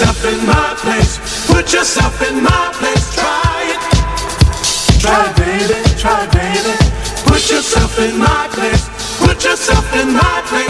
yourself in my place. Put yourself in my place. Try it. Try, it, baby. Try, it, baby. Put yourself in my place. Put yourself in my place.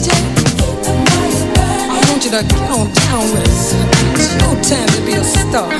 DJ, I want you to get on down with us. It's your time to be a star.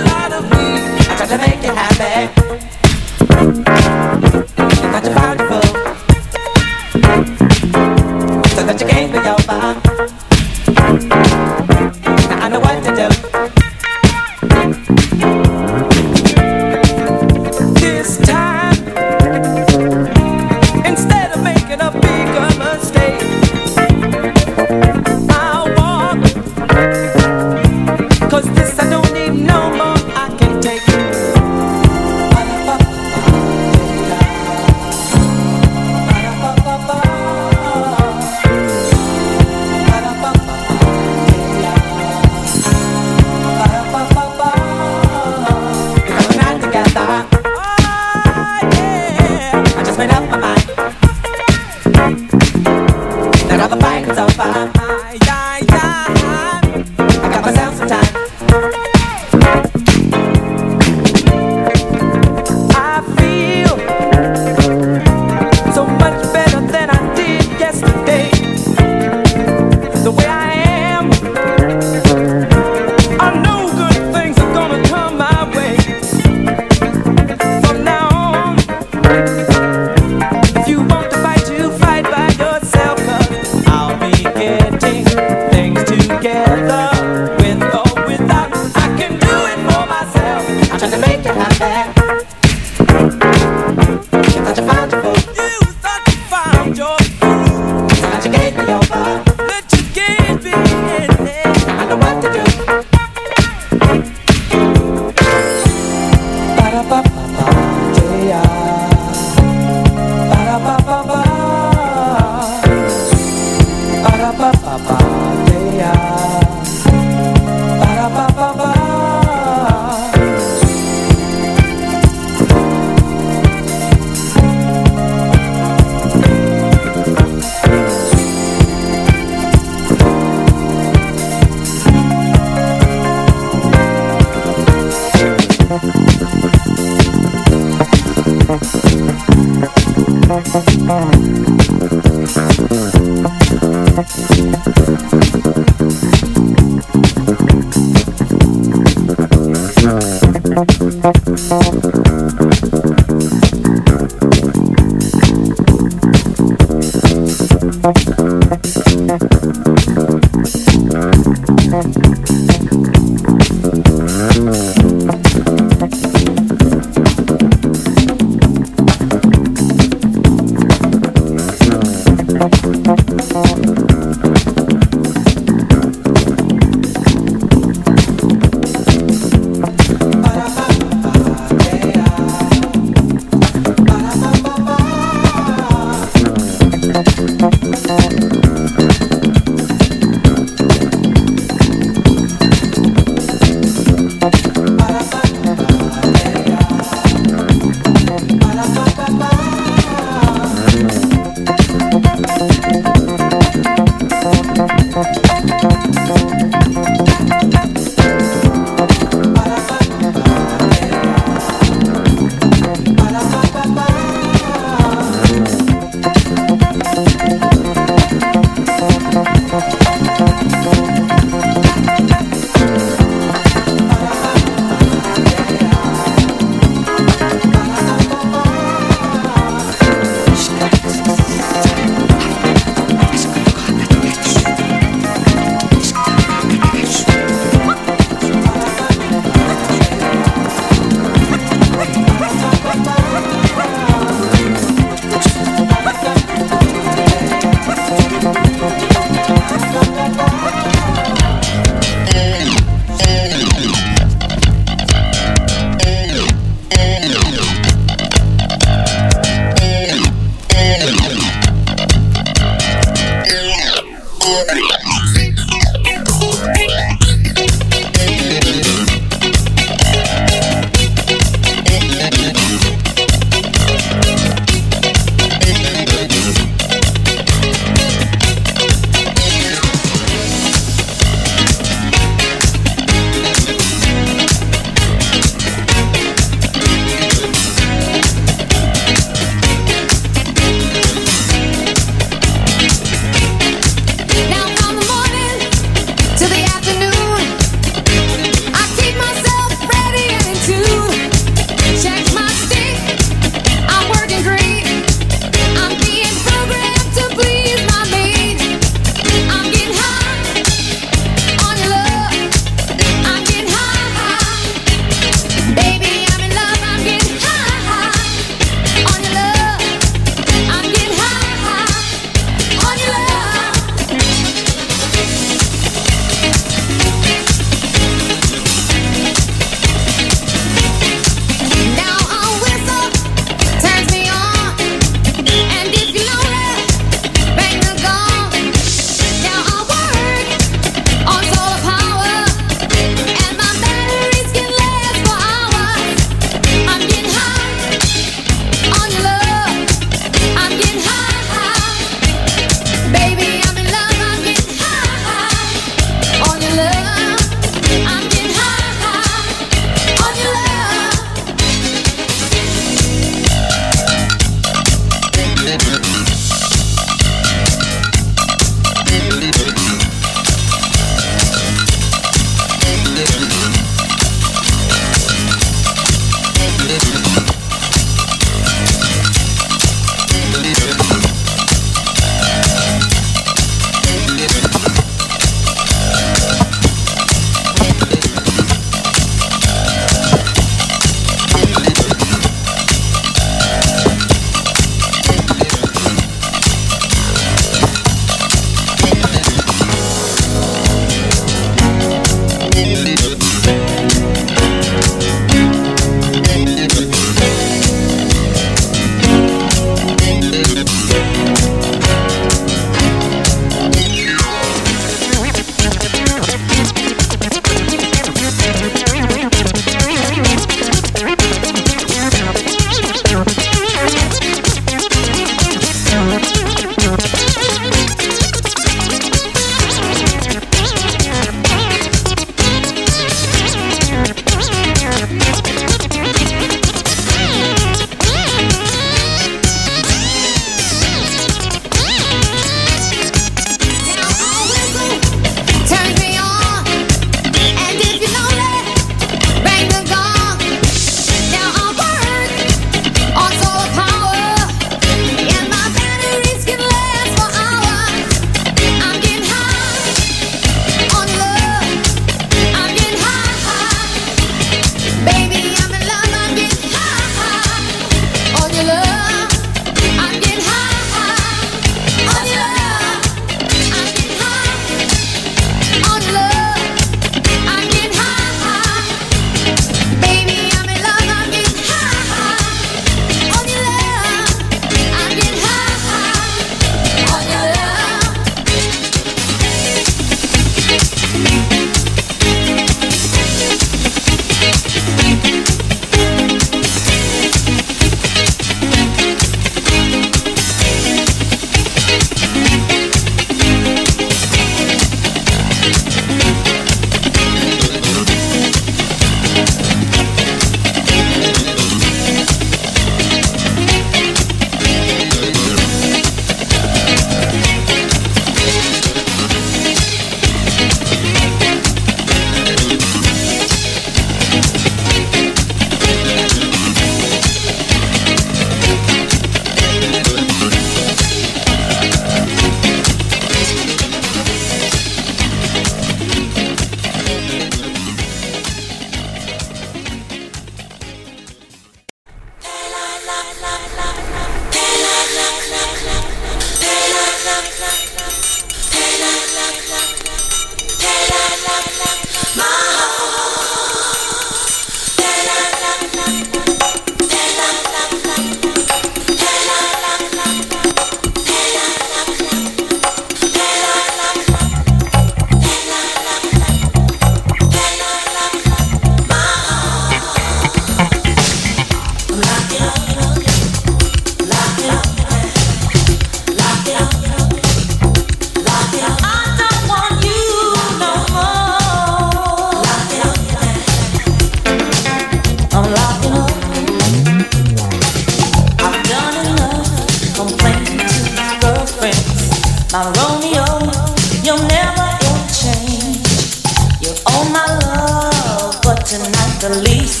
the least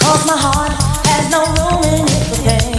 Cause my heart has no room in it for pain.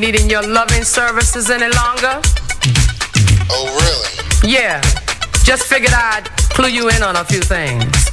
Be needing your loving services any longer. Oh, really? Yeah, just figured I'd clue you in on a few things.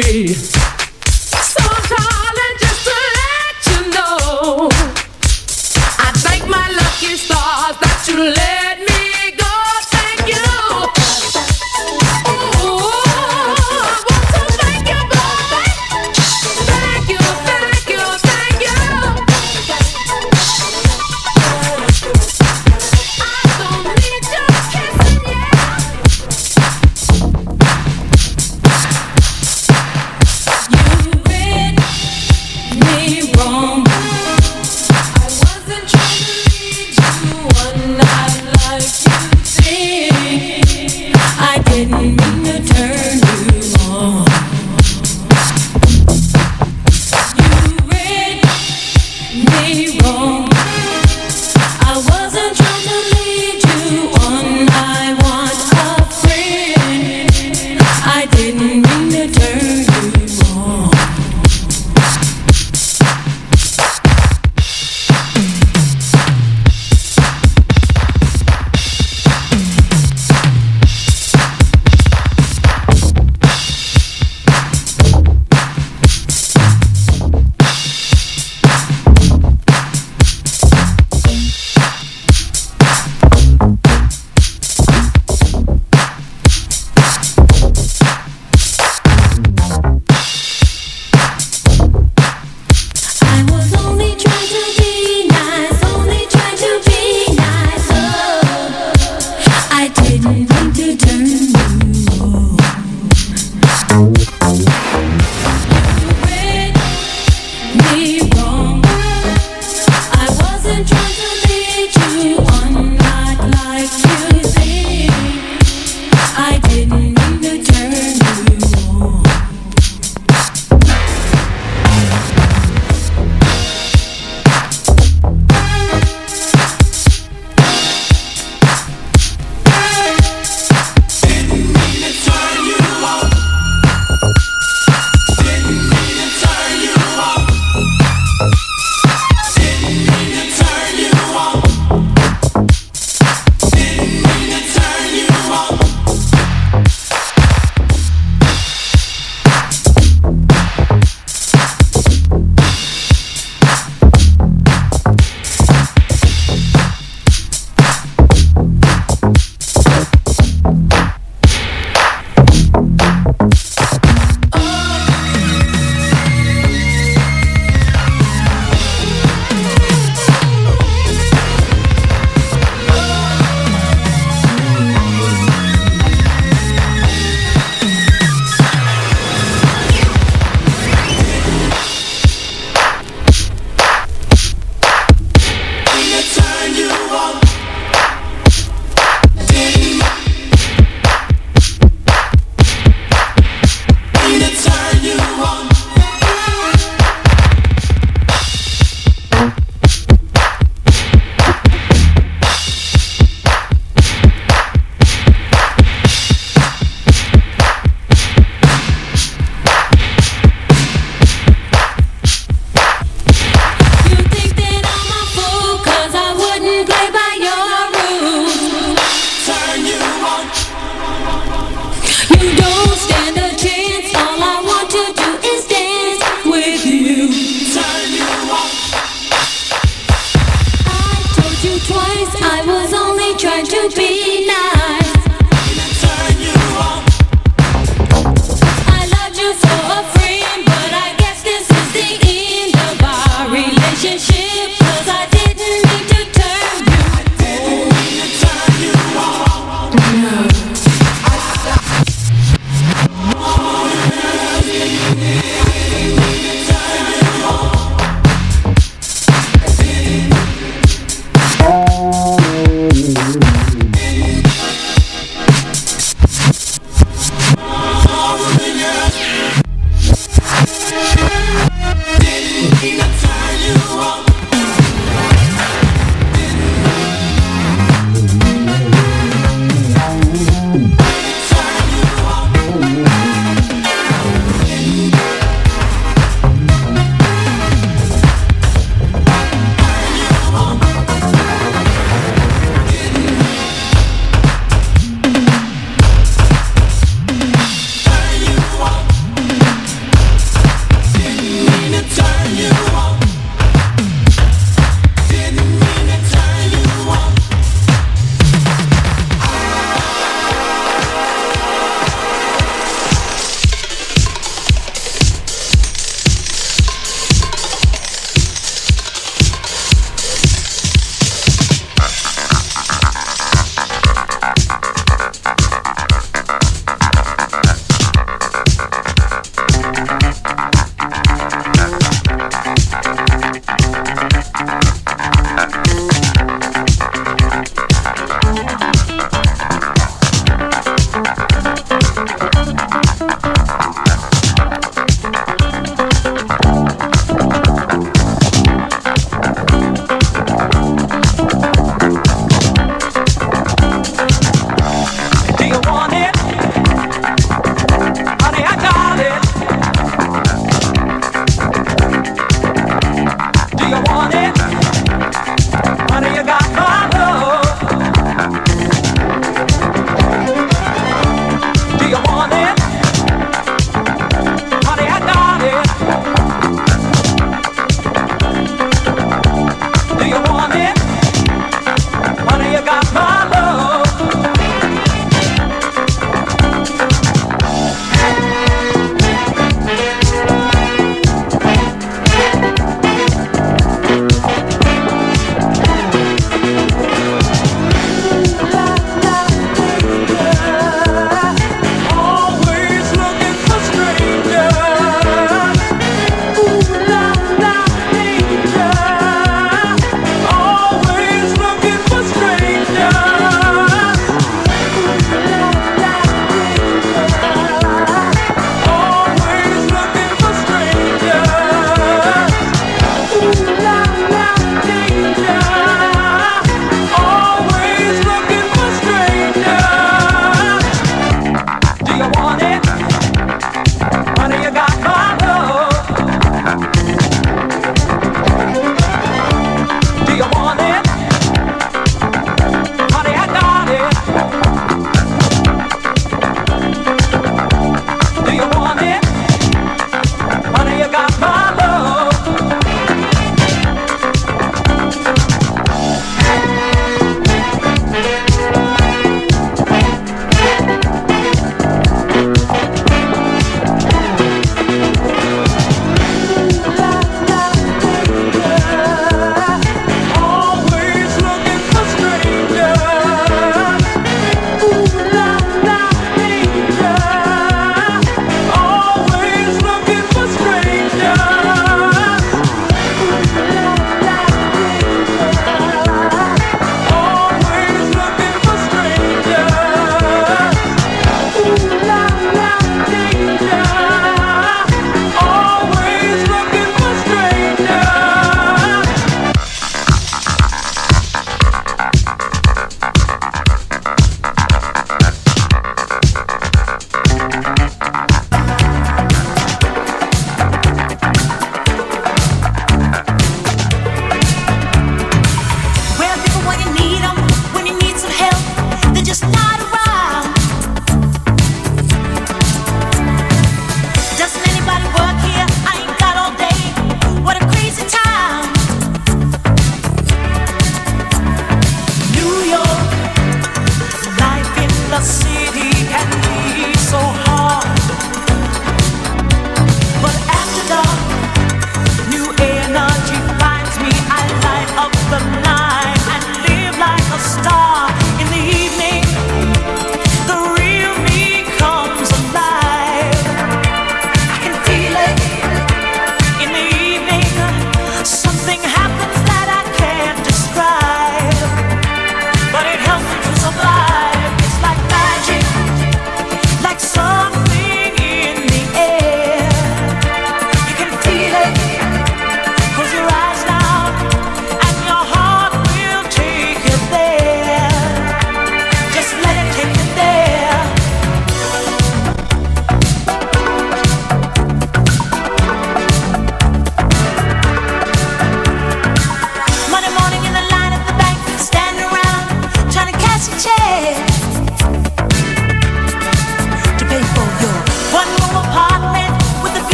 free.